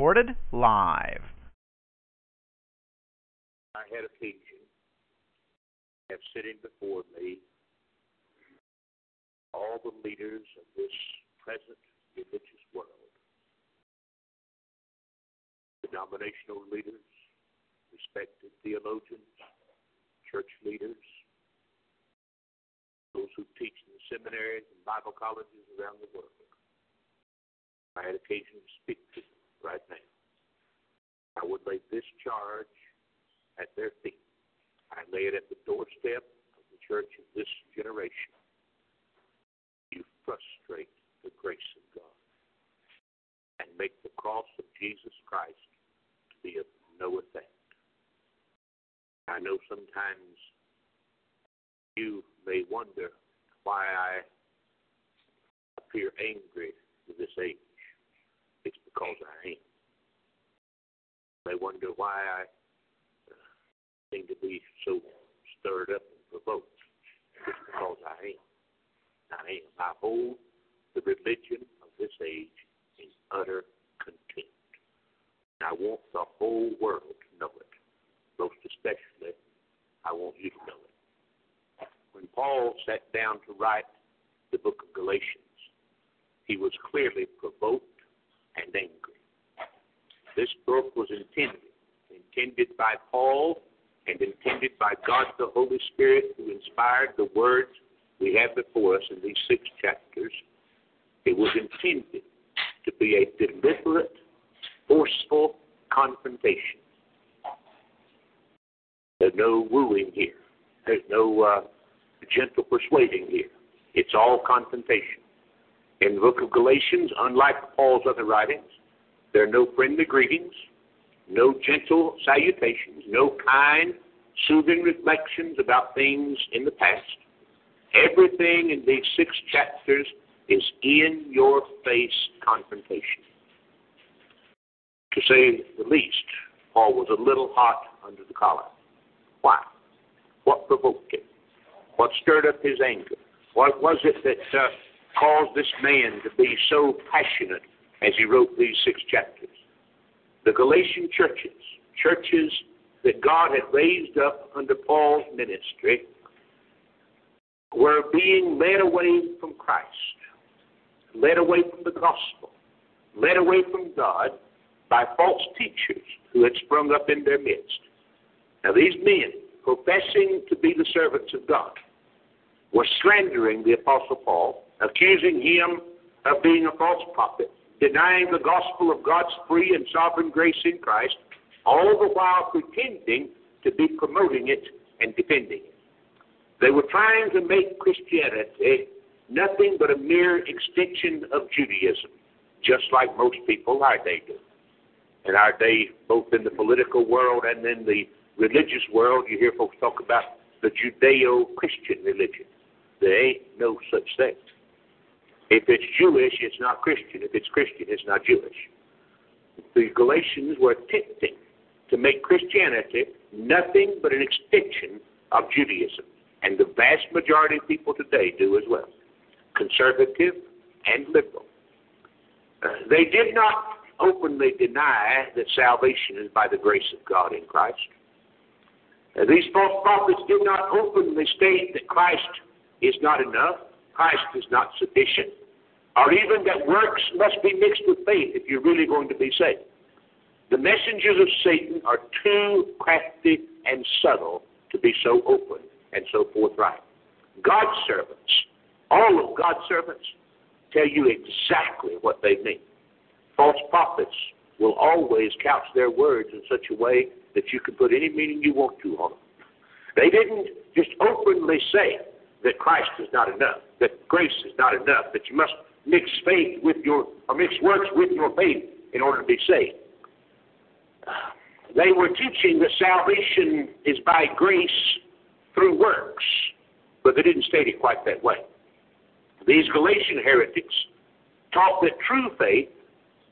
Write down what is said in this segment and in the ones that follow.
Recorded live. I had occasion to have sitting before me all the leaders of this present religious world. Denominational leaders, respected theologians, church leaders, those who teach in seminaries and Bible colleges around the world. I had occasion to speak to right now. I would lay this charge at their feet. I lay it at the doorstep of the church of this generation. You frustrate the grace of God and make the cross of Jesus Christ to be of no effect. I know sometimes you may wonder why I appear angry with this age. It's because I am. You may wonder why I seem to be so stirred up and provoked. It's because I am. I am. I hold the religion of this age in utter contempt. And I want the whole world to know it. Most especially, I want you to know it. When Paul sat down to write the book of Galatians, he was clearly provoked and angry. This book was intended, intended by Paul and intended by God the Holy Spirit who inspired the words we have before us in these six chapters. It was intended to be a deliberate, forceful confrontation. There's no wooing here. There's no uh, gentle persuading here. It's all confrontation. In the book of Galatians, unlike Paul's other writings, there are no friendly greetings, no gentle salutations, no kind, soothing reflections about things in the past. Everything in these six chapters is in your face confrontation. To say the least, Paul was a little hot under the collar. Why? What provoked him? What stirred up his anger? What was it that uh, caused this man to be so passionate as he wrote these six chapters? The Galatian churches, churches that God had raised up under Paul's ministry, were being led away from Christ, led away from the gospel, led away from God by false teachers who had sprung up in their midst. Now, these men, professing to be the servants of God, were slandering the Apostle Paul, accusing him of being a false prophet, denying the gospel of God's free and sovereign grace in Christ, all the while pretending to be promoting it and defending it. They were trying to make Christianity nothing but a mere extension of Judaism, just like most people our day do. In our day, both in the political world and in the religious world, you hear folks talk about the Judeo Christian religion. There ain't no such thing. If it's Jewish, it's not Christian. If it's Christian, it's not Jewish. The Galatians were attempting to make Christianity nothing but an extension of Judaism. And the vast majority of people today do as well conservative and liberal. They did not openly deny that salvation is by the grace of God in Christ. These false prophets did not openly state that Christ is not enough, Christ is not sufficient, or even that works must be mixed with faith if you're really going to be saved. The messengers of Satan are too crafty and subtle to be so open and so forthright. God's servants, all of God's servants, tell you exactly what they mean. False prophets will always couch their words in such a way that you can put any meaning you want to on them. They didn't just openly say that Christ is not enough, that grace is not enough, that you must mix faith with your, or mix works with your faith in order to be saved. They were teaching that salvation is by grace through works, but they didn't state it quite that way. These Galatian heretics taught that true faith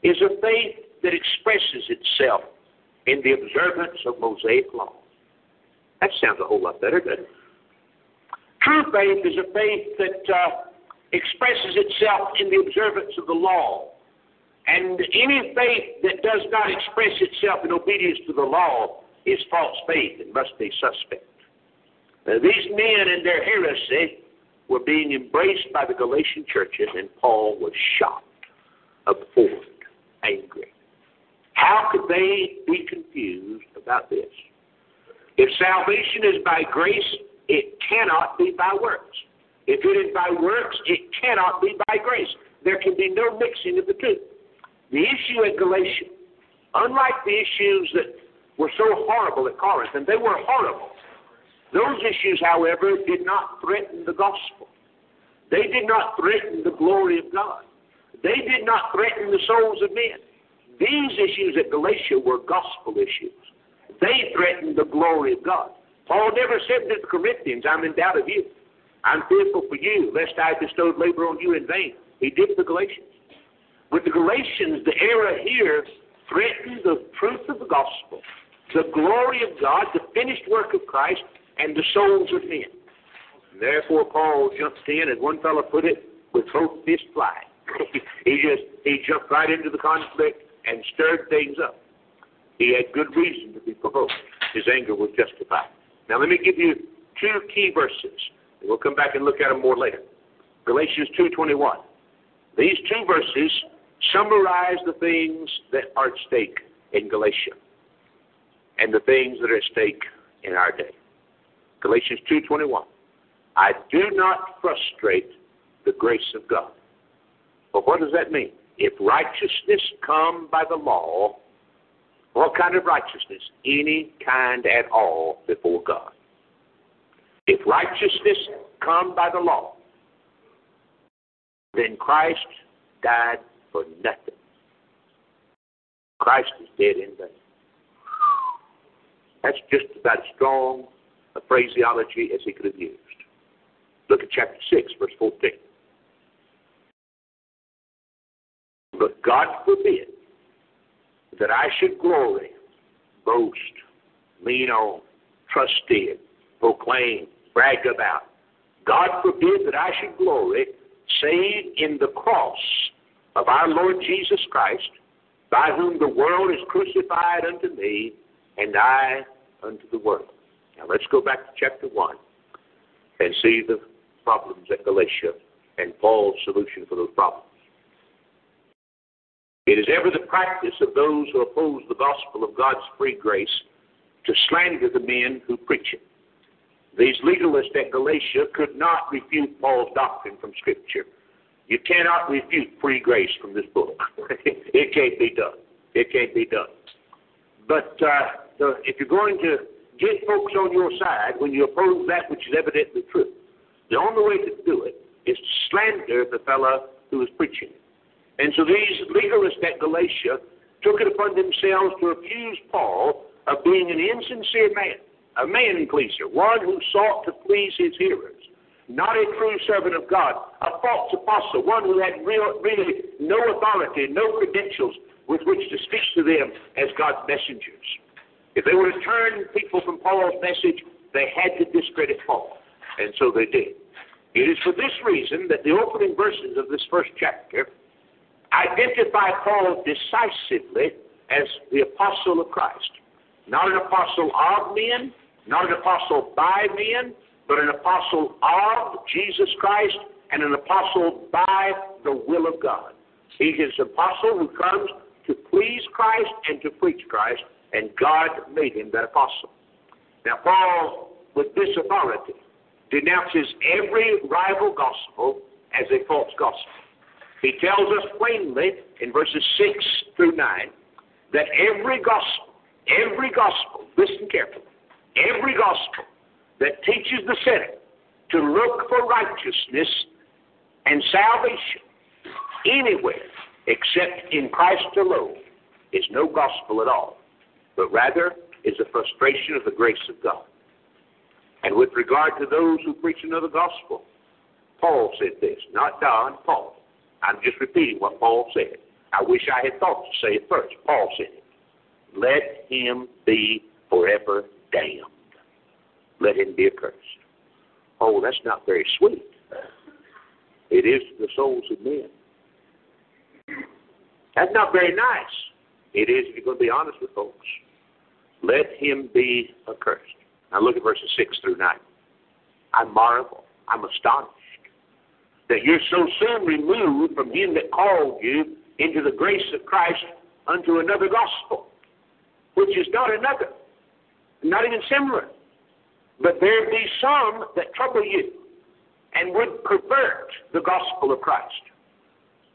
is a faith that expresses itself in the observance of Mosaic law. That sounds a whole lot better, doesn't it? True faith is a faith that uh, expresses itself in the observance of the law. And any faith that does not express itself in obedience to the law is false faith and must be suspect. Now, these men and their heresy were being embraced by the Galatian churches, and Paul was shocked, abhorred, angry. How could they be confused about this? If salvation is by grace, it cannot be by works. If it is by works, it cannot be by grace. There can be no mixing of the two. The issue at Galatia, unlike the issues that were so horrible at Corinth, and they were horrible, those issues, however, did not threaten the gospel. They did not threaten the glory of God. They did not threaten the souls of men. These issues at Galatia were gospel issues. They threatened the glory of God. Paul never said to the Corinthians, I'm in doubt of you. I'm fearful for you, lest I bestowed labor on you in vain. He did the Galatians. With the Galatians, the error here threatened the truth of the gospel, the glory of God, the finished work of Christ, and the souls of men. Therefore, Paul jumped in, as one fellow put it, with both fists flying. he just he jumped right into the conflict and stirred things up. He had good reason to be provoked. His anger was justified. Now let me give you two key verses. We'll come back and look at them more later. Galatians 2:21. These two verses summarize the things that are at stake in Galatia and the things that are at stake in our day. Galatians 2:21. I do not frustrate the grace of God. But what does that mean? If righteousness come by the law, what kind of righteousness? Any kind at all before God. If righteousness come by the law, then Christ died for nothing. Christ is dead in vain. That's just about as strong a phraseology as he could have used. Look at chapter 6, verse 14. But God forbid that I should glory, boast, lean on, trust in, proclaim, brag about. God forbid that I should glory save in the cross of our Lord Jesus Christ, by whom the world is crucified unto me, and I unto the world. Now let's go back to chapter 1 and see the problems at Galatia and Paul's solution for those problems. It is ever the practice of those who oppose the gospel of God's free grace to slander the men who preach it. These legalists at Galatia could not refute Paul's doctrine from Scripture. You cannot refute free grace from this book. it can't be done. It can't be done. But uh, the, if you're going to get folks on your side when you oppose that which is evidently true, the only way to do it is to slander the fellow who is preaching. And so these legalists at Galatia took it upon themselves to accuse Paul of being an insincere man, a man pleaser, one who sought to please his hearers, not a true servant of God, a false apostle, one who had real, really no authority, no credentials with which to speak to them as God's messengers. If they were to turn people from Paul's message, they had to discredit Paul. And so they did. It is for this reason that the opening verses of this first chapter identify Paul decisively as the apostle of Christ. Not an apostle of men, not an apostle by men, but an apostle of Jesus Christ and an apostle by the will of God. He is an apostle who comes to please Christ and to preach Christ, and God made him that apostle. Now, Paul, with this authority, denounces every rival gospel as a false gospel. He tells us plainly in verses 6 through 9 that every gospel, every gospel, listen carefully, every gospel that teaches the sinner to look for righteousness and salvation anywhere except in Christ alone is no gospel at all, but rather is a frustration of the grace of God. And with regard to those who preach another gospel, Paul said this, not Don, Paul. I'm just repeating what Paul said. I wish I had thought to say it first. Paul said it. Let him be forever damned. Let him be accursed. Oh, that's not very sweet. It is to the souls of men. That's not very nice. It is if you're going to be honest with folks. Let him be accursed. Now look at verses 6 through 9. I marvel, I'm astonished that you're so soon removed from him that called you into the grace of Christ unto another gospel, which is not another, not even similar. But there be some that trouble you and would pervert the gospel of Christ.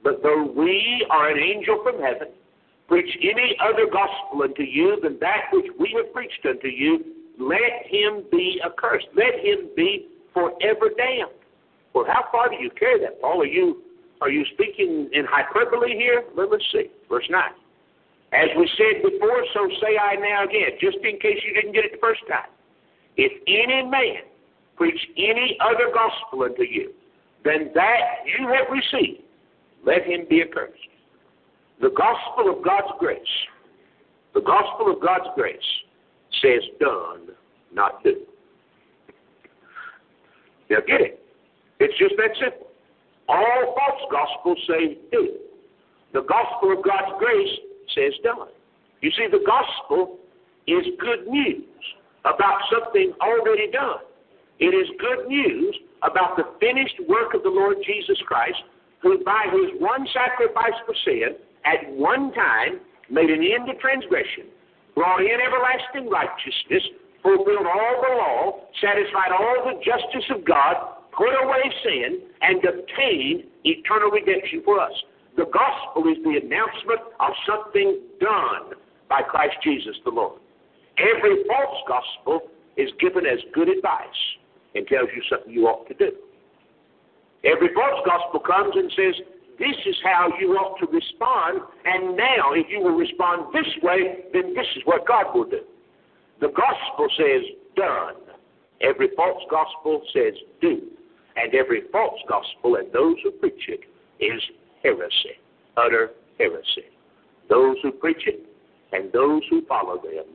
But though we are an angel from heaven, preach any other gospel unto you than that which we have preached unto you, let him be accursed. Let him be forever damned. Well, how far do you carry that, Paul? Are you are you speaking in hyperbole here? Let us see. Verse 9. As we said before, so say I now again, just in case you didn't get it the first time. If any man preach any other gospel unto you than that you have received, let him be accursed. The gospel of God's grace, the gospel of God's grace says done, not do. Now get it. It's just that simple. All false gospels say do. The gospel of God's grace says done. You see, the gospel is good news about something already done. It is good news about the finished work of the Lord Jesus Christ, who by his one sacrifice for sin, at one time, made an end to transgression, brought in everlasting righteousness, fulfilled all the law, satisfied all the justice of God, put away sin, and obtained eternal redemption for us. The gospel is the announcement of something done by Christ Jesus the Lord. Every false gospel is given as good advice and tells you something you ought to do. Every false gospel comes and says, this is how you ought to respond, and now if you will respond this way, then this is what God will do. The gospel says, done. Every false gospel says, do. And every false gospel and those who preach it is heresy, utter heresy. Those who preach it and those who follow them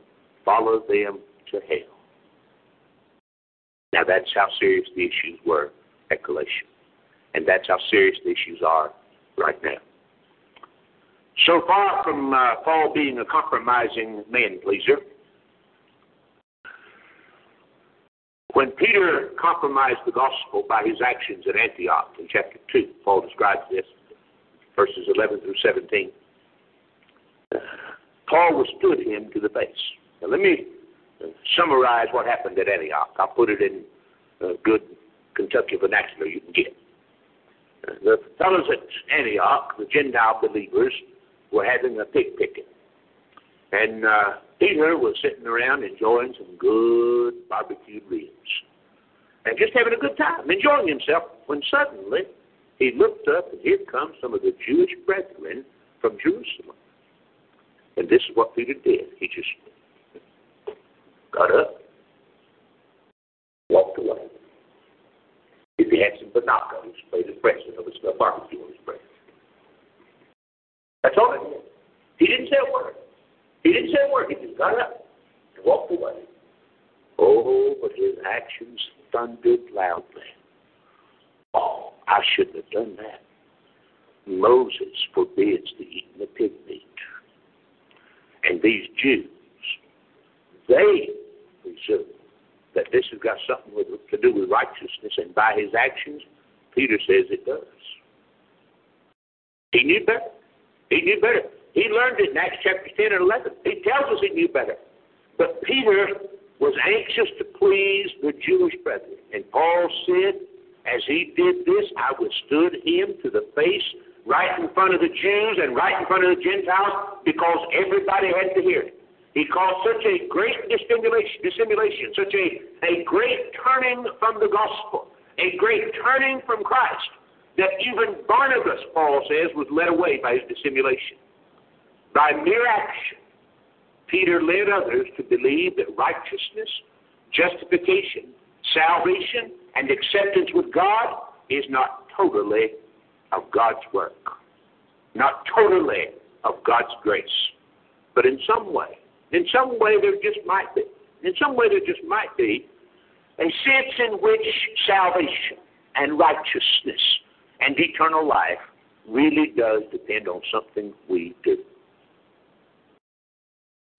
follow them to hell. Now that's how serious the issues were at Galatia. And that's how serious the issues are right now. So far from uh, Paul being a compromising man pleaser, when Peter compromised the gospel by his actions at Antioch in chapter 2, Paul describes this, verses 11 through 17. Paul withstood him to the face. Now, let me summarize what happened at Antioch. I'll put it in uh, good Kentucky vernacular you can get. Uh, the fellows at Antioch, the Gentile believers, were having a pig picking. And uh, Peter was sitting around enjoying some good barbecued ribs. And just having a good time, enjoying himself, when suddenly he looked up and here come some of the Jewish brethren from Jerusalem. And this is what Peter did. He just got up, walked away. If he had some binoculars, played his breast of his barbecue on his breast. That's all he did. He didn't say a word. He didn't say a word. He just got up and walked away. Oh, but his actions thundered loudly. I shouldn't have done that. Moses forbids the eating of pig meat. And these Jews they presume that this has got something with, to do with righteousness, and by his actions, Peter says it does. He knew better. He knew better. He learned it in Acts chapter 10 and 11. He tells us he knew better. But Peter was anxious to please the Jewish brethren. And Paul said, as he did this, I withstood him to the face right in front of the Jews and right in front of the Gentiles because everybody had to hear it. He caused such a great dissimulation, dissimulation such a, a great turning from the gospel, a great turning from Christ that even Barnabas, Paul says, was led away by his dissimulation. By mere action, Peter led others to believe that righteousness, justification, salvation, and acceptance with God is not totally of God's work, not totally of God's grace, but in some way. In some way, there just might be. In some way, there just might be a sense in which salvation and righteousness and eternal life really does depend on something we do.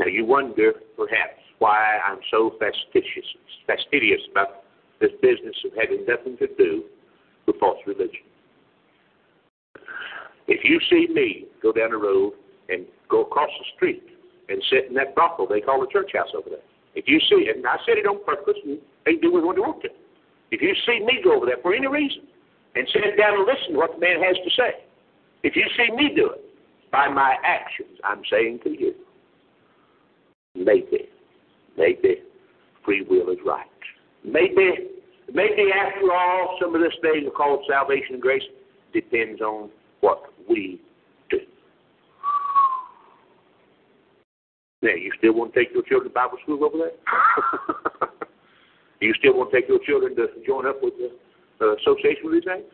Now, you wonder, perhaps, why I'm so fastidious, fastidious about this business of having nothing to do with false religion. If you see me go down the road and go across the street and sit in that brothel they call the church house over there, if you see it, and I said it on purpose, and they do what they want to. If you see me go over there for any reason and sit down and listen to what the man has to say, if you see me do it, by my actions, I'm saying to you, maybe, maybe free will is right. Maybe, maybe after all, some of this thing called salvation and grace depends on what we do. Now, you still want to take your children to Bible school over there? you still want to take your children to join up with the uh, association with these things?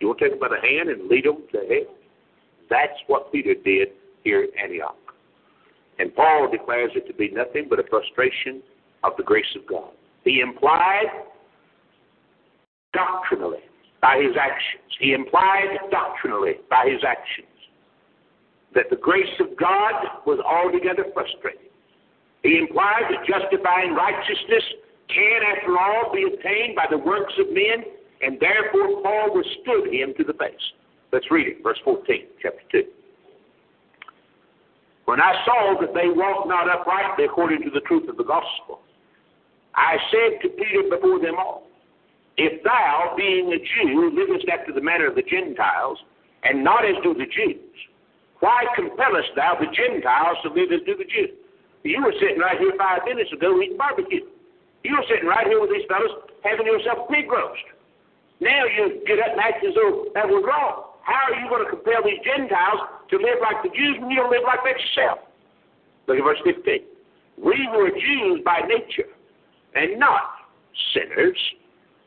You want to take them by the hand and lead them to hell? That's what Peter did here at Antioch. And Paul declares it to be nothing but a frustration of the grace of God. He implied doctrinally by his actions. He implied doctrinally by his actions that the grace of God was altogether frustrated. He implied that justifying righteousness can, after all, be attained by the works of men, and therefore Paul withstood him to the face. Let's read it, verse 14, chapter 2. When I saw that they walked not uprightly according to the truth of the gospel, I said to Peter before them all, If thou, being a Jew, livest after the manner of the Gentiles, and not as do the Jews, why compellest thou the Gentiles to live as do the Jews? You were sitting right here five minutes ago eating barbecue. You were sitting right here with these fellows having yourself pig roast. Now you get up and act as though that was wrong. How are you going to compel these Gentiles to live like the Jews when you don't live like that yourself? Look at verse 15. We were Jews by nature and not sinners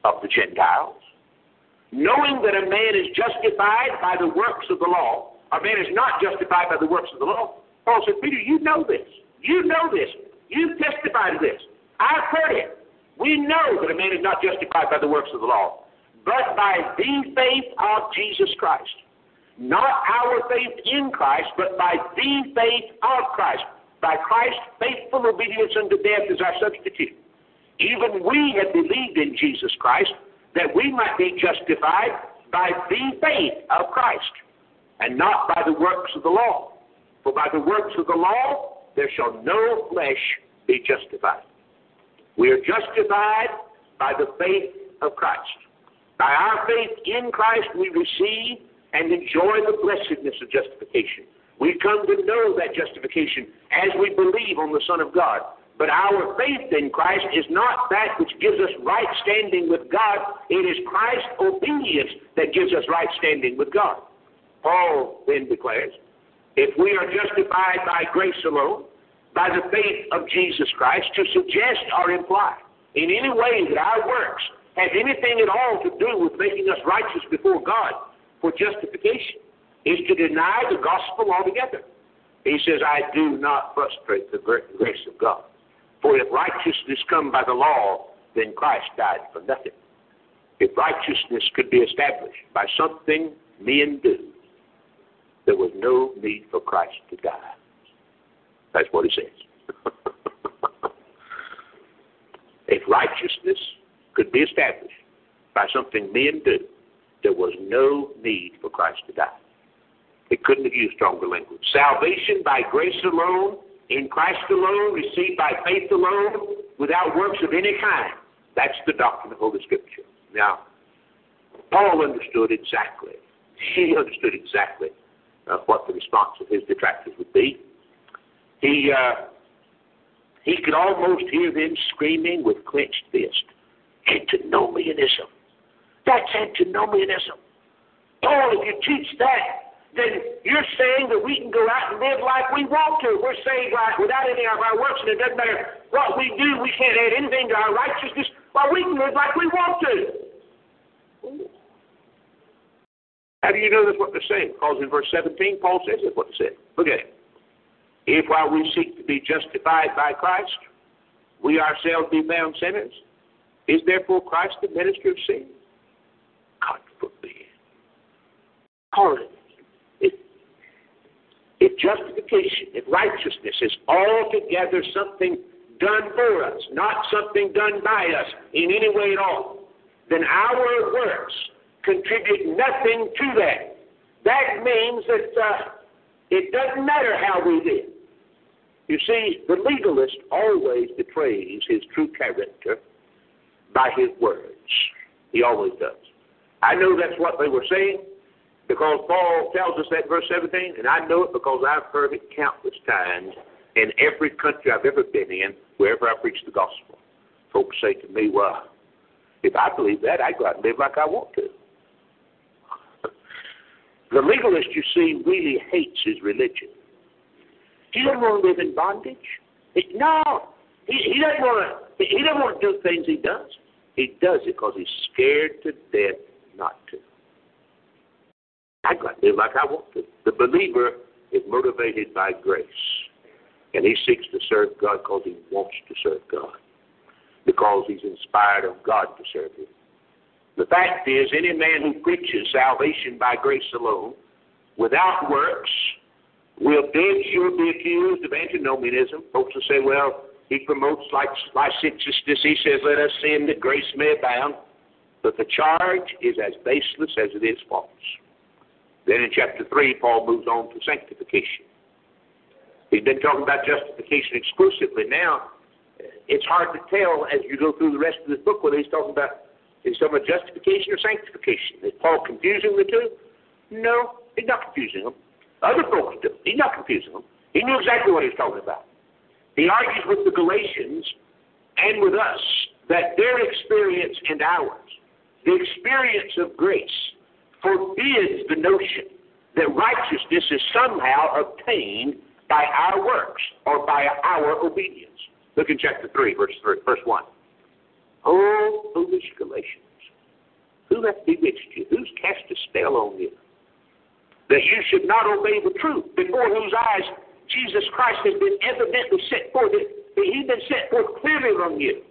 of the Gentiles, knowing that a man is justified by the works of the law a man is not justified by the works of the law. Paul said, Peter, you know this. You know this. You testify to this. I've heard it. We know that a man is not justified by the works of the law, but by the faith of Jesus Christ. Not our faith in Christ, but by the faith of Christ. By Christ's faithful obedience unto death as our substitute. Even we have believed in Jesus Christ that we might be justified by the faith of Christ and not by the works of the law. For by the works of the law there shall no flesh be justified. We are justified by the faith of Christ. By our faith in Christ, we receive and enjoy the blessedness of justification. We come to know that justification as we believe on the Son of God. But our faith in Christ is not that which gives us right standing with God. It is Christ's obedience that gives us right standing with God. Paul then declares, if we are justified by grace alone, by the faith of Jesus Christ, to suggest or imply in any way that our works have anything at all to do with making us righteous before God for justification is to deny the gospel altogether. He says, I do not frustrate the grace of God. For if righteousness come by the law, then Christ died for nothing. If righteousness could be established by something men do, there was no need for Christ to die. That's what he says. if righteousness could be established by something men do, there was no need for Christ to die. It couldn't have used stronger language. Salvation by grace alone, in Christ alone, received by faith alone, without works of any kind. That's the doctrine of Holy Scripture. Now, Paul understood exactly. He understood exactly uh, what the response of his detractors would be. He, uh, he could almost hear them screaming with clenched fist, antinomianism, That's antinomianism. Paul, if you teach that, then you're saying that we can go out and live like we want to. We're saved like without any of our works, and it doesn't matter what we do, we can't add anything to our righteousness. Well, we can live like we want to. How do you know that's what they're saying? Because in verse 17, Paul says that's what they said. Look at it. If while we seek to be justified by Christ, we ourselves be found sinners, is therefore Christ the minister of sin? God forbid. If, if justification, if righteousness is altogether something done for us, not something done by us in any way at all, then our works contribute nothing to that. That means that uh, it doesn't matter how we live. You see, the legalist always betrays his true character by his words. He always does. I know that's what they were saying because Paul tells us that verse 17, and I know it because I've heard it countless times in every country I've ever been in, wherever I preach the gospel. Folks say to me, well, if I believe that, I go out and live like I want to. The legalist, you see, really hates his religion. He doesn't want to live in bondage. He, no, he, he doesn't want to. He doesn't want to do things he does. He does it because he's scared to death not to. I got to live like I want to. The believer is motivated by grace, and he seeks to serve God because he wants to serve God, because he's inspired of God to serve Him. The fact is, any man who preaches salvation by grace alone, without works, will dead sure be accused of antinomianism. Folks will say, well, he promotes licentiousness. He says, let us sin that grace may abound. But the charge is as baseless as it is false. Then in chapter 3, Paul moves on to sanctification. He's been talking about justification exclusively. Now, it's hard to tell as you go through the rest of this book whether he's talking about talking about justification or sanctification. Is Paul confusing the two? No, he's not confusing them. Other folks do. He's not confusing them. He knew exactly what he was talking about. He argues with the Galatians and with us that their experience and ours, the experience of grace, forbids the notion that righteousness is somehow obtained by our works or by our obedience. Look in chapter 3, verse, 3, verse 1. Oh, foolish Galatians, who hath bewitched you? Who's cast a spell on you? That you should not obey the truth, before whose eyes Jesus Christ has been evidently set forth. that He's been set forth clearly among you.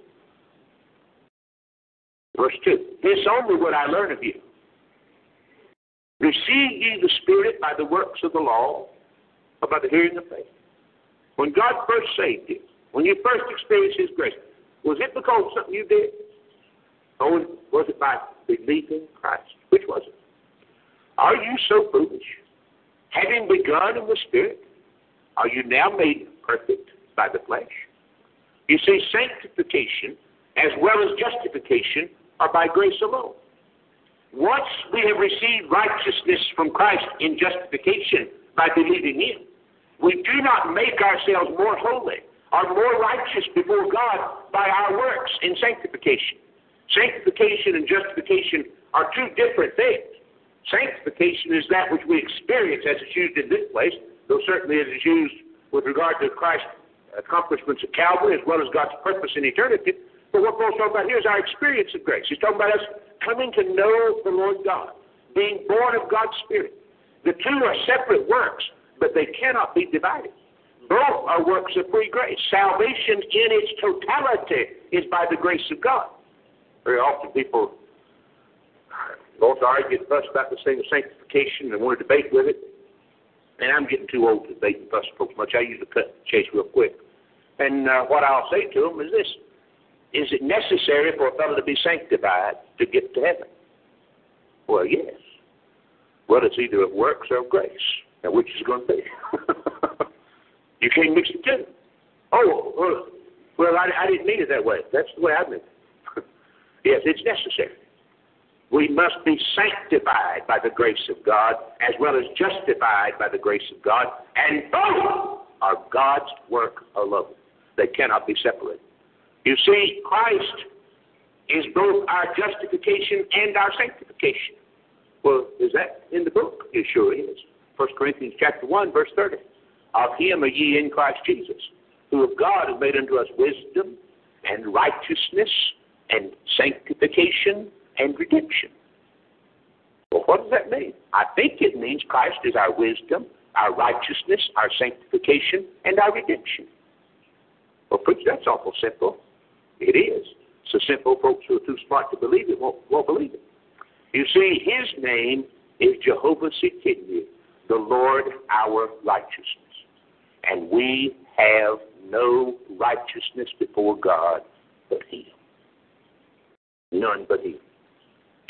Verse 2 This only would I learn of you. Receive ye the Spirit by the works of the law, or by the hearing of faith. When God first saved you, when you first experienced His grace, was it because of something you did? Or was it by believing Christ? Which was it? Are you so foolish? Having begun in the Spirit, are you now made perfect by the flesh? You see, sanctification as well as justification are by grace alone. Once we have received righteousness from Christ in justification by believing Him, we do not make ourselves more holy are more righteous before God by our works in sanctification. Sanctification and justification are two different things. Sanctification is that which we experience as it's used in this place, though certainly it is used with regard to Christ's accomplishments at Calvary as well as God's purpose in eternity. But what Paul's talking about here is our experience of grace. He's talking about us coming to know the Lord God, being born of God's Spirit. The two are separate works, but they cannot be divided. Both are works of free grace. Salvation in its totality is by the grace of God. Very often people both argue and fuss about the thing of sanctification and want to debate with it. And I'm getting too old to debate and fuss folks much. I usually cut chase real quick. And uh, what I'll say to them is this Is it necessary for a fellow to be sanctified to get to heaven? Well, yes. Well, it's either of works or of grace. Now, which is going to be? You can't mix the two. Oh, well, well I, I didn't mean it that way. That's the way I meant it. yes, it's necessary. We must be sanctified by the grace of God as well as justified by the grace of God, and both are God's work alone. They cannot be separated. You see, Christ is both our justification and our sanctification. Well, is that in the book? It sure is. 1 Corinthians chapter 1, verse 30. Of him are ye in Christ Jesus, who of God has made unto us wisdom and righteousness and sanctification and redemption. Well, what does that mean? I think it means Christ is our wisdom, our righteousness, our sanctification, and our redemption. Well, preach, that's awful simple. It is. So simple folks who are too smart to believe it won't, won't believe it. You see, his name is Jehovah Tsidkenu, the Lord our righteousness. And we have no righteousness before God but him. None but him.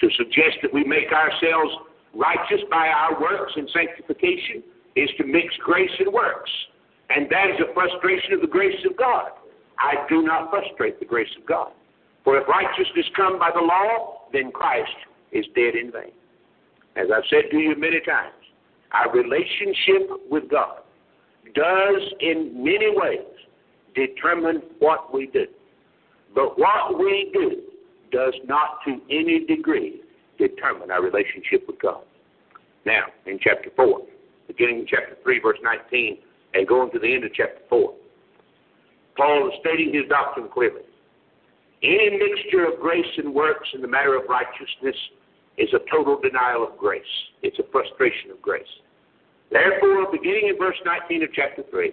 To suggest that we make ourselves righteous by our works and sanctification is to mix grace and works. And that is a frustration of the grace of God. I do not frustrate the grace of God. For if righteousness come by the law, then Christ is dead in vain. As I've said to you many times, our relationship with God does in many ways determine what we do. But what we do does not to any degree determine our relationship with God. Now, in chapter 4, beginning in chapter 3, verse 19, and going to the end of chapter 4, Paul is stating his doctrine clearly. Any mixture of grace and works in the matter of righteousness is a total denial of grace. It's a frustration of grace. Therefore, beginning in verse 19 of chapter 3,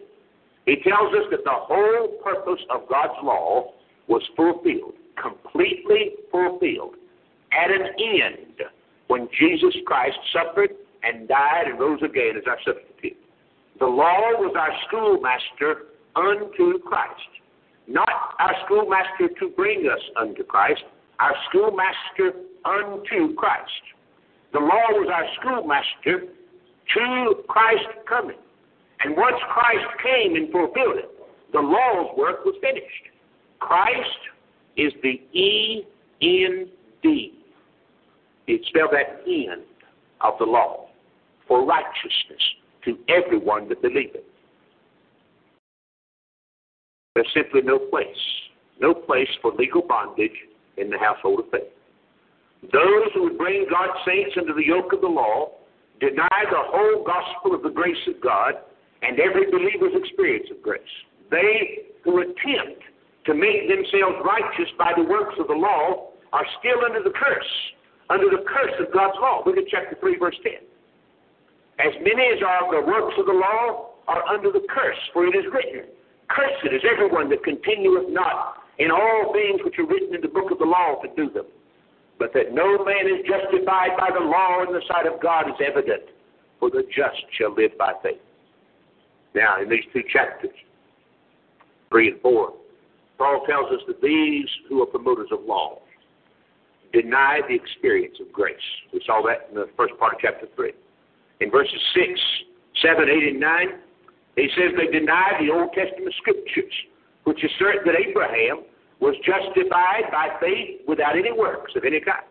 he tells us that the whole purpose of God's law was fulfilled, completely fulfilled, at an end when Jesus Christ suffered and died and rose again as our substitute. The law was our schoolmaster unto Christ. Not our schoolmaster to bring us unto Christ, our schoolmaster unto Christ. The law was our schoolmaster to Christ coming. And once Christ came and fulfilled it, the law's work was finished. Christ is the E N D. It spelled that end of the law for righteousness to everyone that believeth. There's simply no place, no place for legal bondage in the household of faith. Those who would bring God's saints under the yoke of the law deny the whole gospel of the grace of God and every believer's experience of grace. They who attempt to make themselves righteous by the works of the law are still under the curse, under the curse of God's law. Look at chapter 3, verse 10. As many as are of the works of the law are under the curse, for it is written, Cursed is everyone that continueth not in all things which are written in the book of the law to do them. But that no man is justified by the law in the sight of God is evident, for the just shall live by faith. Now, in these two chapters, 3 and 4, Paul tells us that these who are promoters of law deny the experience of grace. We saw that in the first part of chapter 3. In verses 6, 7, 8, and 9, he says they deny the Old Testament scriptures, which assert that Abraham was justified by faith without any works of any kind.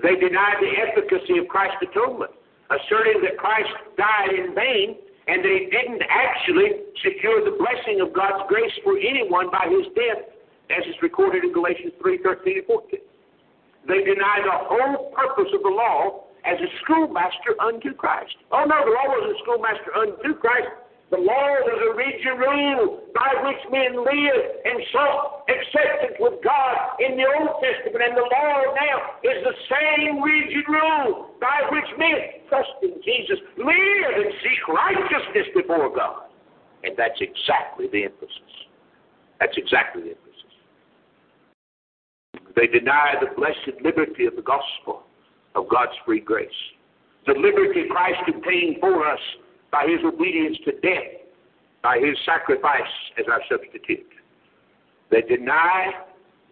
They deny the efficacy of Christ's atonement, asserting that Christ died in vain and that he didn't actually secure the blessing of God's grace for anyone by his death, as is recorded in Galatians 3 13 and 14. They deny the whole purpose of the law as a schoolmaster unto Christ. Oh no, the law wasn't a schoolmaster unto Christ. The law was a rigid rule by which men lived and sought acceptance with God in the Old Testament, and the law now is the same rigid rule by which men trust in Jesus, live and seek righteousness before God. And that's exactly the emphasis. That's exactly the emphasis. They deny the blessed liberty of the gospel of God's free grace. The liberty Christ obtained for us by his obedience to death, by his sacrifice as our substitute. They deny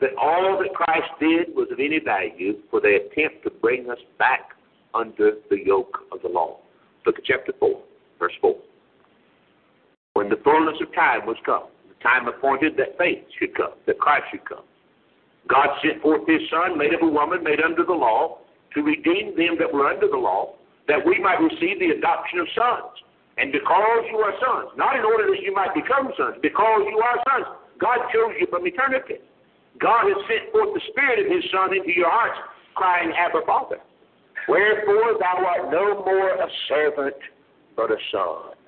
that all that Christ did was of any value, for they attempt to bring us back under the yoke of the law. Look at chapter 4, verse 4. When the fullness of time was come, the time appointed that faith should come, that Christ should come. God sent forth his Son, made of a woman, made under the law, to redeem them that were under the law, that we might receive the adoption of sons. And because you are sons, not in order that you might become sons, because you are sons, God chose you from eternity. God has sent forth the Spirit of His Son into your hearts, crying, Abba, Father. Wherefore thou art no more a servant, but a son.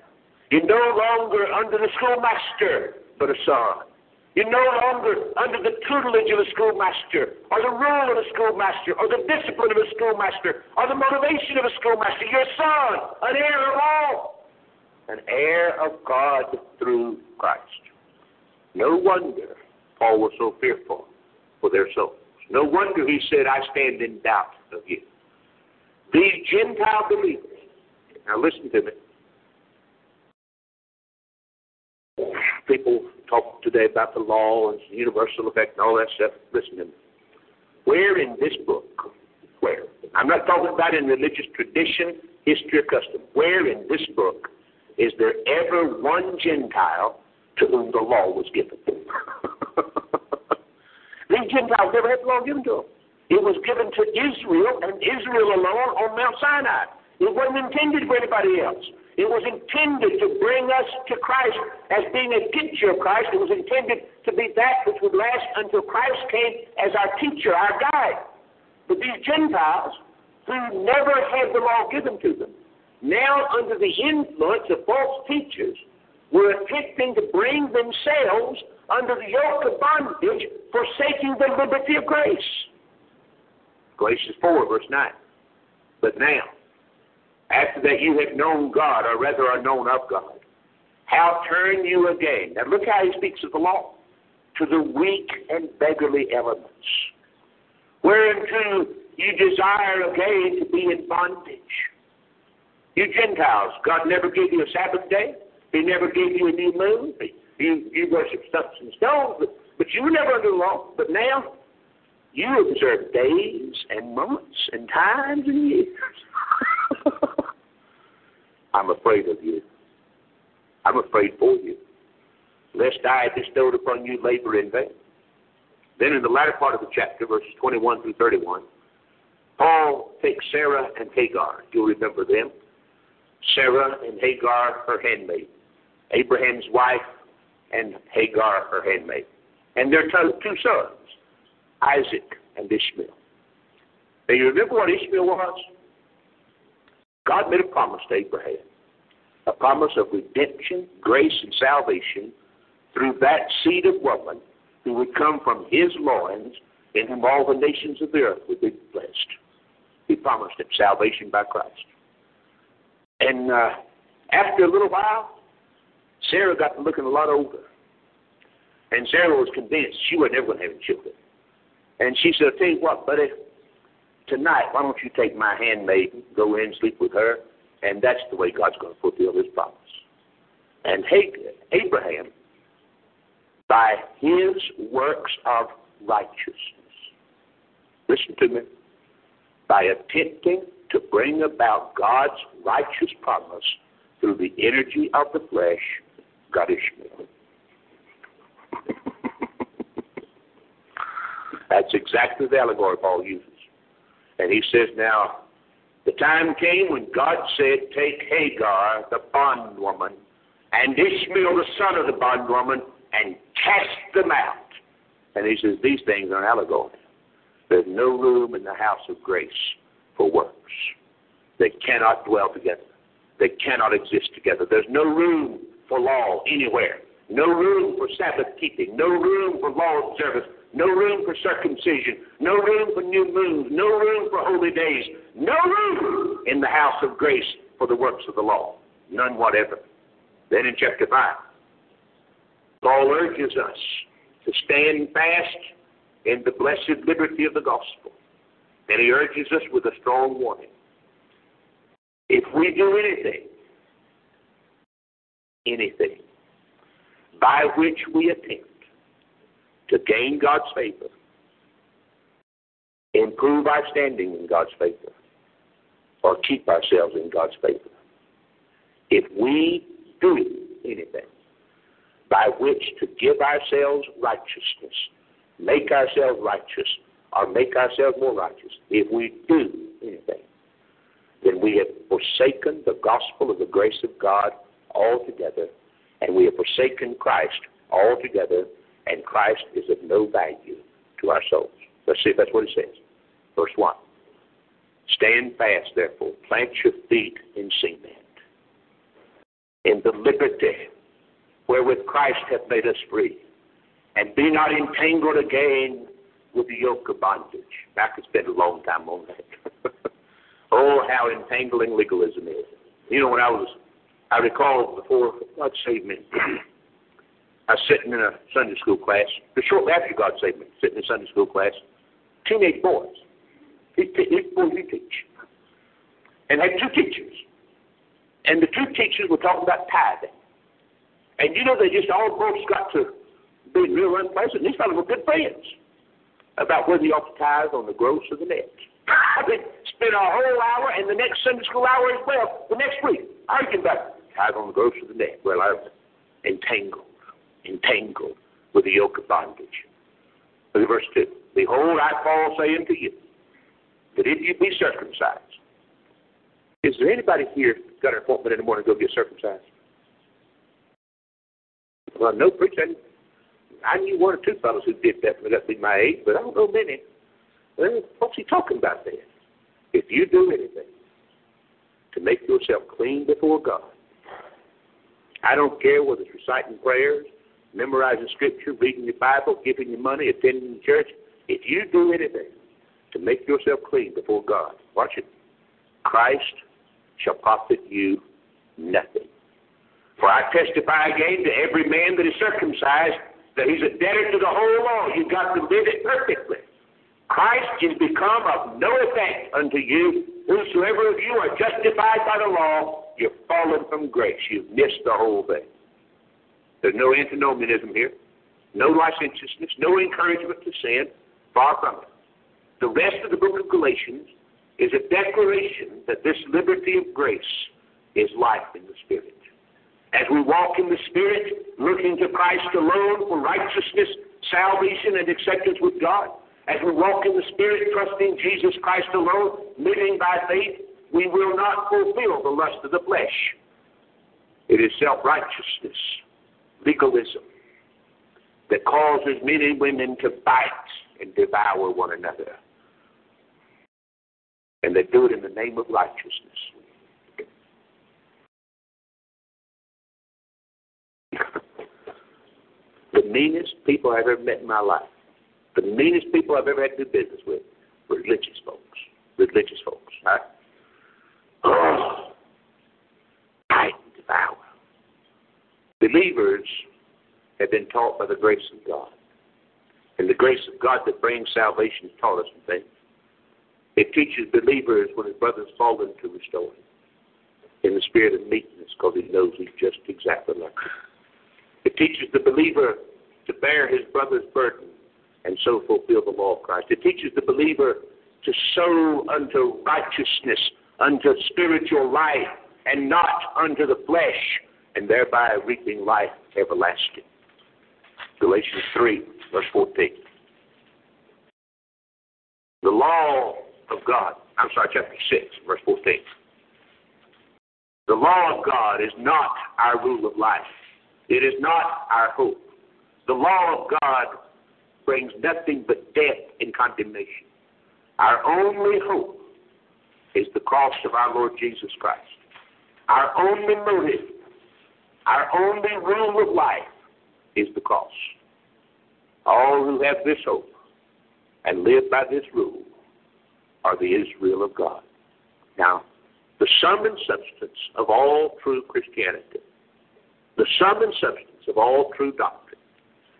You're no longer under the schoolmaster, but a son. You're no longer under the tutelage of a schoolmaster, or the rule of a schoolmaster, or the discipline of a schoolmaster, or the motivation of a schoolmaster. You're a son, an heir of all, an heir of God through Christ. No wonder Paul was so fearful for their souls. No wonder he said, I stand in doubt of you. These Gentile believers, now listen to me. People talk today about the law and universal effect and all that stuff. Listen to me. Where in this book, where? I'm not talking about in religious tradition, history, or custom. Where in this book is there ever one Gentile to whom the law was given? These Gentiles never had the law given to them. It was given to Israel and Israel alone on Mount Sinai. It wasn't intended for anybody else. It was intended to bring us to Christ as being a picture of Christ. It was intended to be that which would last until Christ came as our teacher, our guide. But these Gentiles, who never had the law given to them, now under the influence of false teachers, were attempting to bring themselves under the yoke of bondage, forsaking the liberty of grace. Galatians 4, verse 9. But now, after that you have known God, or rather are known of God, how turn you again? Now look how he speaks of the law. To the weak and beggarly elements, whereunto you desire again to be in bondage. You Gentiles, God never gave you a Sabbath day. He never gave you a new moon. You, you worship stumps and stones, but, but you were never under the law. But now you observe days and months and times and years. I'm afraid of you. I'm afraid for you, lest I bestowed upon you labor in vain. Then in the latter part of the chapter, verses 21 through 31, Paul takes Sarah and Hagar. You'll remember them. Sarah and Hagar, her handmaid. Abraham's wife and Hagar, her handmaid. And their two sons. Isaac and Ishmael. Now you remember what Ishmael was? God made a promise to Abraham, a promise of redemption, grace, and salvation through that seed of woman who would come from his loins, in whom all the nations of the earth would be blessed. He promised him salvation by Christ. And uh, after a little while, Sarah got looking a lot older. And Sarah was convinced she was never going to have children. And she said, I'll tell you what, buddy, tonight, why don't you take my handmaiden, go in, sleep with her, and that's the way God's going to fulfill his promise. And Abraham, by his works of righteousness, listen to me, by attempting to bring about God's righteous promise through the energy of the flesh, God Ishmael. That's exactly the allegory Paul uses. And he says, now, the time came when God said, Take Hagar, the bondwoman, and Ishmael, the son of the bondwoman, and cast them out. And he says, These things are an allegory. There's no room in the house of grace works. They cannot dwell together. They cannot exist together. There's no room for law anywhere. No room for Sabbath keeping. No room for law observance no room for circumcision, no room for new moons, no room for holy days, no room in the house of grace for the works of the law. None whatever. Then in chapter 5, Paul urges us to stand fast in the blessed liberty of the gospel. And he urges us with a strong warning. If we do anything, anything by which we attempt to gain God's favor, improve our standing in God's favor, or keep ourselves in God's favor. If we do anything by which to give ourselves righteousness, make ourselves righteous, or make ourselves more righteous, if we do anything, then we have forsaken the gospel of the grace of God altogether, and we have forsaken Christ altogether and Christ is of no value to our souls. Let's see if that's what it says. Verse 1. Stand fast, therefore, plant your feet in cement, in the liberty wherewith Christ hath made us free, and be not entangled again with the yoke of bondage. I could spend a long time on that. oh, how entangling legalism is. You know, when I was, I recall before God saved me, I was sitting in a Sunday school class, shortly after God saved me, sitting in a Sunday school class, teenage boys. These boys you teach. And had two teachers. And the two teachers were talking about tithing. And you know, they just all both got to be real unpleasant. These fellows were good friends about whether you ought to tithe on the gross or the net. I mean, spent a whole hour and the next Sunday school hour as well, the next week, arguing about tithe on the gross or the net. Well, I was entangled, entangled with the yoke of bondage. Look at verse 2. Behold, I, Paul, say unto you, that if you be circumcised, is there anybody here got an appointment in the morning to go get circumcised? Well, no preacher. I knew one or two fellows who did that to be my age, but I don't know many. Well, what's he talking about there? If you do anything to make yourself clean before God, I don't care whether it's reciting prayers, memorizing scripture, reading your Bible, giving your money, attending church. If you do anything to make yourself clean before God, watch it. Christ shall profit you nothing. For I testify again to every man that is circumcised that he's a debtor to the whole law. You've got to live it perfectly. Christ is become of no effect unto you. Whosoever of you are justified by the law, you're fallen from grace. You've missed the whole thing. There's no antinomianism here, no licentiousness, no encouragement to sin. Far from it. The rest of the book of Galatians is a declaration that this liberty of grace is life in the Spirit. As we walk in the Spirit, looking to Christ alone for righteousness, salvation, and acceptance with God, as we walk in the Spirit, trusting Jesus Christ alone, living by faith, we will not fulfill the lust of the flesh. It is self righteousness, legalism, that causes men and women to bite and devour one another. And they do it in the name of righteousness. The meanest people I've ever met in my life the meanest people I've ever had to do business with religious folks. Religious folks. Oh, I, oh, and devour. Believers have been taught by the grace of God. And the grace of God that brings salvation has taught us some things. It teaches believers when his brother's fallen to restore him in the spirit of meekness because he knows he's just exactly like him. It teaches the believer to bear his brother's burden and so fulfill the law of Christ. It teaches the believer to sow unto righteousness, unto spiritual life, and not unto the flesh, and thereby reaping life everlasting. Galatians 3, verse 14. The law of God, I'm sorry, chapter 6, verse 14. The law of God is not our rule of life. It is not our hope. The law of God brings nothing but death and condemnation. Our only hope is the cross of our Lord Jesus Christ. Our only motive, our only rule of life is the cross. All who have this hope and live by this rule are the Israel of God. Now, the sum and substance of all true Christianity, the sum and substance of all true doctrine,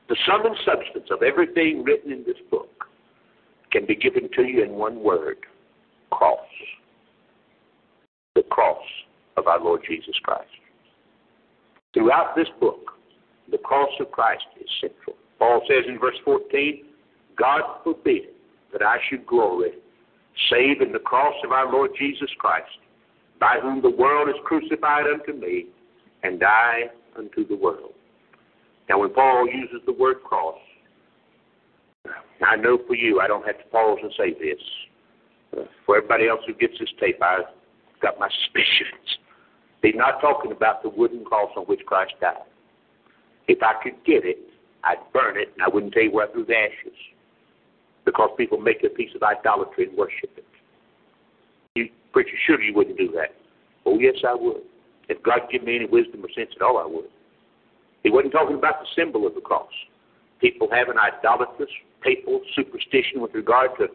the sum and substance of everything written in this book can be given to you in one word cross. The cross of our Lord Jesus Christ. Throughout this book, the cross of Christ is central. Paul says in verse 14, God forbid that I should glory save in the cross of our Lord Jesus Christ, by whom the world is crucified unto me, and I unto the world. Now, when Paul uses the word cross, I know for you, I don't have to pause and say this. For everybody else who gets this tape, I've got my suspicions. He's not talking about the wooden cross on which Christ died. If I could get it, I'd burn it, and I wouldn't tell you where I threw the ashes. because people make a piece of idolatry and worship it. You preacher, surely you wouldn't do that. Oh yes, I would. If God give me any wisdom or sense at all, I would. He wasn't talking about the symbol of the cross. People have an idolatrous, papal superstition with regard to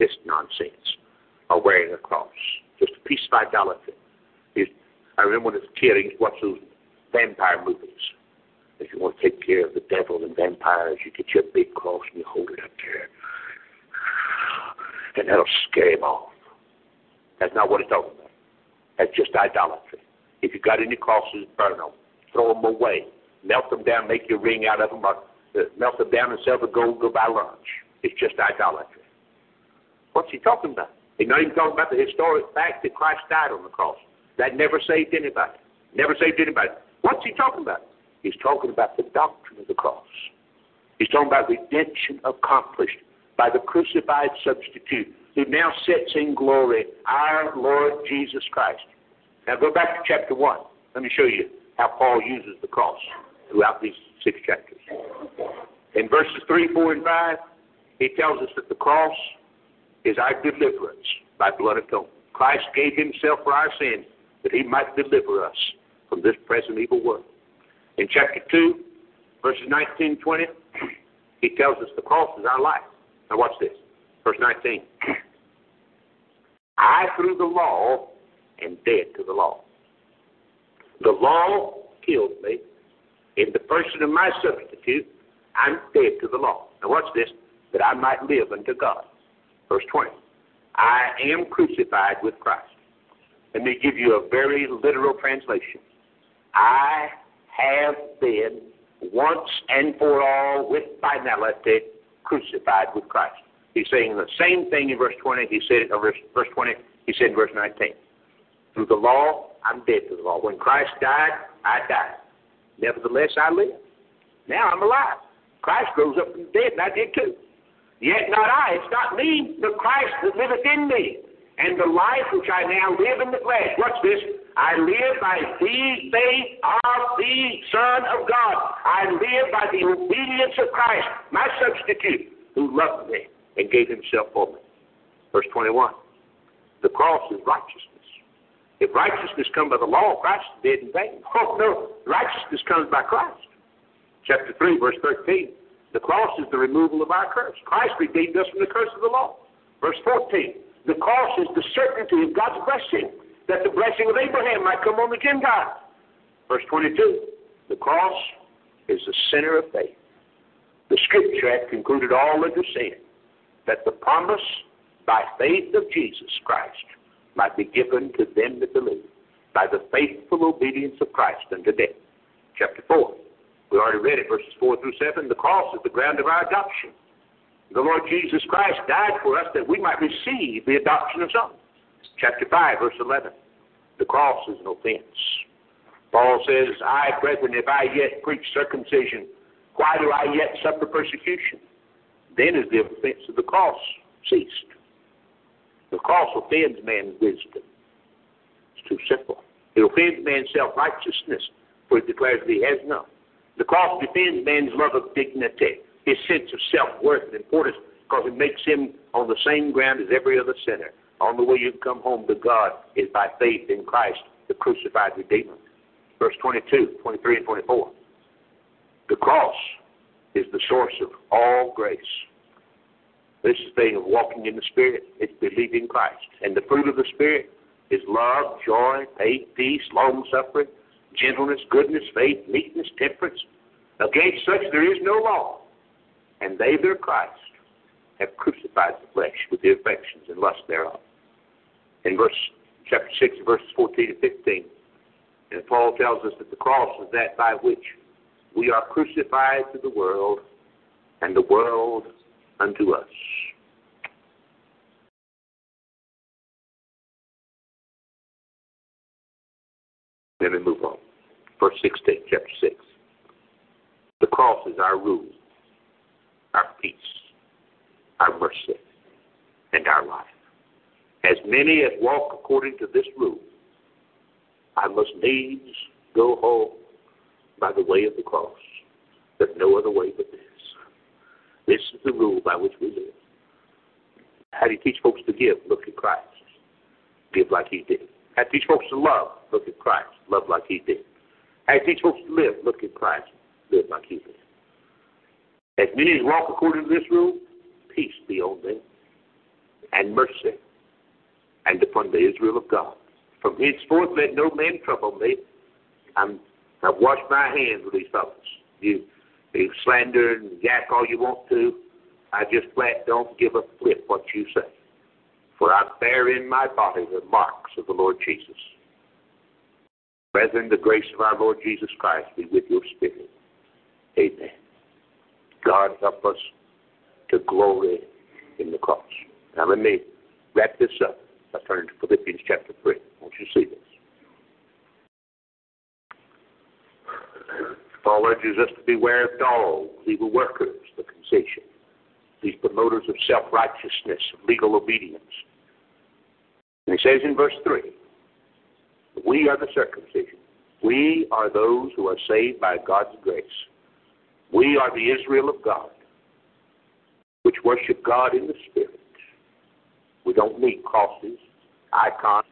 this nonsense of wearing a cross. Just a piece of idolatry. I remember when I was a kid, I used to watch those vampire movies. If you want to take care of the devil and vampires, you get your big cross and you hold it up there. And that'll scare him off. That's not what he's talking about. That's just idolatry. If you got any crosses, burn them. Throw them away. Melt them down, make your ring out of them, or uh, melt them down and sell the gold, go buy lunch. It's just idolatry. What's he talking about? He's not even talking about the historic fact that Christ died on the cross. That never saved anybody. Never saved anybody. What's he talking about? He's talking about the doctrine of the cross. He's talking about redemption accomplished by the crucified substitute who now sits in glory, our Lord Jesus Christ. Now go back to chapter 1. Let me show you how Paul uses the cross throughout these six chapters. In verses 3, 4, and 5, he tells us that the cross is our deliverance by blood atonement. Christ gave himself for our sins that he might deliver us from this present evil world. In chapter 2, verses 19 20, he tells us the cross is our life. Now, watch this. Verse 19. I, through the law, am dead to the law. The law killed me. In the person of my substitute, I'm dead to the law. Now, watch this. That I might live unto God. Verse 20. I am crucified with Christ. Let me give you a very literal translation. I have been once and for all with finality crucified with Christ. He's saying the same thing in verse 20. He said in verse, verse 20. He said in verse 19. Through the law, I'm dead to the law. When Christ died, I died. Nevertheless, I live. Now I'm alive. Christ rose up from the dead, and I did too. Yet not I. It's not me, but Christ that liveth in me. And the life which I now live in the flesh. Watch this. I live by the faith of the Son of God. I live by the obedience of Christ, my substitute, who loved me and gave himself for me. Verse 21. The cross is righteousness. If righteousness comes by the law, Christ is dead in vain. Oh, no. Righteousness comes by Christ. Chapter 3, verse 13. The cross is the removal of our curse. Christ redeemed us from the curse of the law. Verse 14, the cross is the certainty of God's blessing, that the blessing of Abraham might come on the Gentiles. Verse 22, the cross is the center of faith. The scripture hath concluded all under sin, that the promise by faith of Jesus Christ might be given to them that believe, by the faithful obedience of Christ unto death. Chapter 4. We already read it, verses 4 through 7. The cross is the ground of our adoption. The Lord Jesus Christ died for us that we might receive the adoption of sons. Chapter 5, verse 11. The cross is an offense. Paul says, I, brethren, if I yet preach circumcision, why do I yet suffer persecution? Then is the offense of the cross ceased. The cross offends man's wisdom. It's too simple. It offends man's self righteousness, for it declares that he has none. The cross defends man's love of dignity, his sense of self worth and importance, because it makes him on the same ground as every other sinner. On the way you can come home to God is by faith in Christ, the crucified Redeemer. Verse 22, 23, and 24. The cross is the source of all grace. This is the thing of walking in the Spirit. It's believing Christ. And the fruit of the Spirit is love, joy, faith, peace, long suffering, gentleness, goodness, faith, meekness, temperance. Against such there is no law. And they that are Christ have crucified the flesh with the affections and lust thereof. In verse chapter 6, verses 14 to 15, and Paul tells us that the cross is that by which we are crucified to the world, and the world unto us. Let me move on. Verse 16, chapter 6. The cross is our rule, our peace, our mercy, and our life. As many as walk according to this rule, I must needs go home by the way of the cross. There's no other way but this. This is the rule by which we live. How do you teach folks to give? Look at Christ. Give like he did. How do you teach folks to love? Look at Christ. Love like he did. How do you teach folks to live? Look at Christ. Live like he did. As many as walk according to this rule, peace be on them, and mercy, and upon the Israel of God. From henceforth let no man trouble me. I'm, I've washed my hands with these fellows. You, you slander and yak all you want to. I just flat don't give a flip what you say. For I bear in my body the marks of the Lord Jesus. Brethren, the grace of our Lord Jesus Christ be with your spirit. Amen. God help us to glory in the cross. Now let me wrap this up I turn to Philippians chapter 3. Won't you see this? Paul urges us to beware of dogs, evil workers, the concision, these promoters of self righteousness, legal obedience. And he says in verse 3 We are the circumcision. We are those who are saved by God's grace. We are the Israel of God, which worship God in the Spirit. We don't need crosses, icons.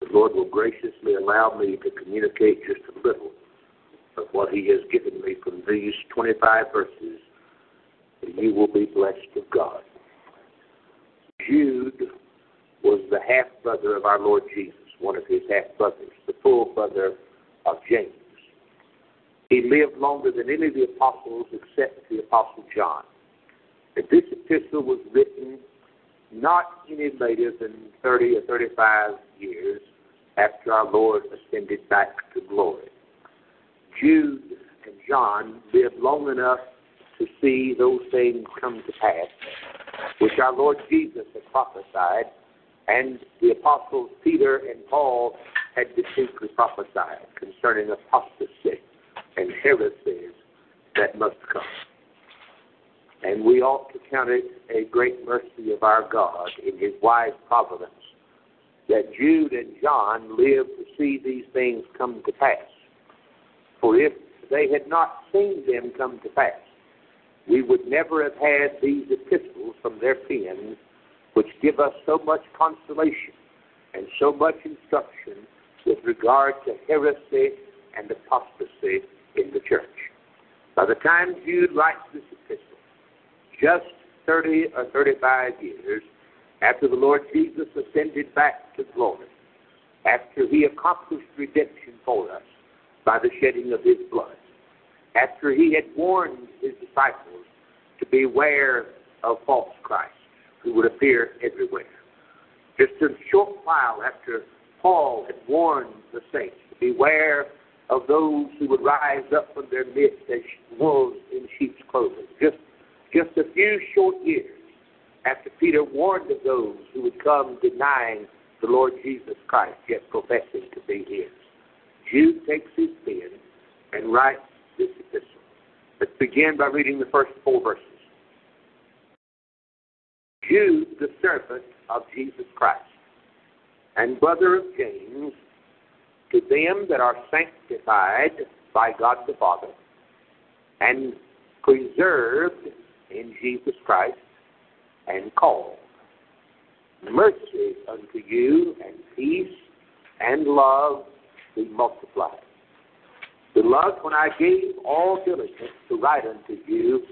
The Lord will graciously allow me to communicate just a little of what He has given me from these 25 verses, and you will be blessed of God. Jude was the half brother of our Lord Jesus, one of his half brothers, the full brother of James. He lived longer than any of the apostles except the apostle John. And this epistle was written not any later than 30 or 35 years after our Lord ascended back to glory. Jude and John lived long enough to see those things come to pass, which our Lord Jesus had prophesied, and the apostles Peter and Paul had distinctly prophesied concerning apostasy and heresies that must come. And we ought to count it a great mercy of our God in His wise providence that Jude and John lived to see these things come to pass. For if they had not seen them come to pass, we would never have had these epistles from their pens, which give us so much consolation and so much instruction with regard to heresy and apostasy in the church. By the time Jude writes this epistle, just 30 or 35 years after the Lord Jesus ascended back to glory, after he accomplished redemption for us by the shedding of his blood, after he had warned his disciples to beware of false Christ who would appear everywhere. Just a short while after Paul had warned the saints to beware of those who would rise up from their midst as wolves in sheep's clothing. Just, just a few short years after Peter warned of those who would come denying the Lord Jesus Christ, yet professing to be his. Jude takes his pen and writes this epistle. Let's begin by reading the first four verses. Jude, the servant of Jesus Christ, and brother of James, to them that are sanctified by God the Father, and preserved in Jesus Christ, and called. Mercy unto you, and peace, and love be multiplied. Beloved, when I gave all diligence to write unto you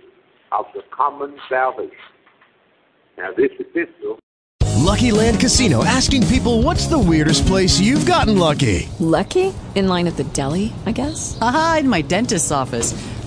of the common salvation. Now, this epistle. Lucky Land Casino asking people what's the weirdest place you've gotten lucky? Lucky? In line at the deli, I guess? Aha, in my dentist's office.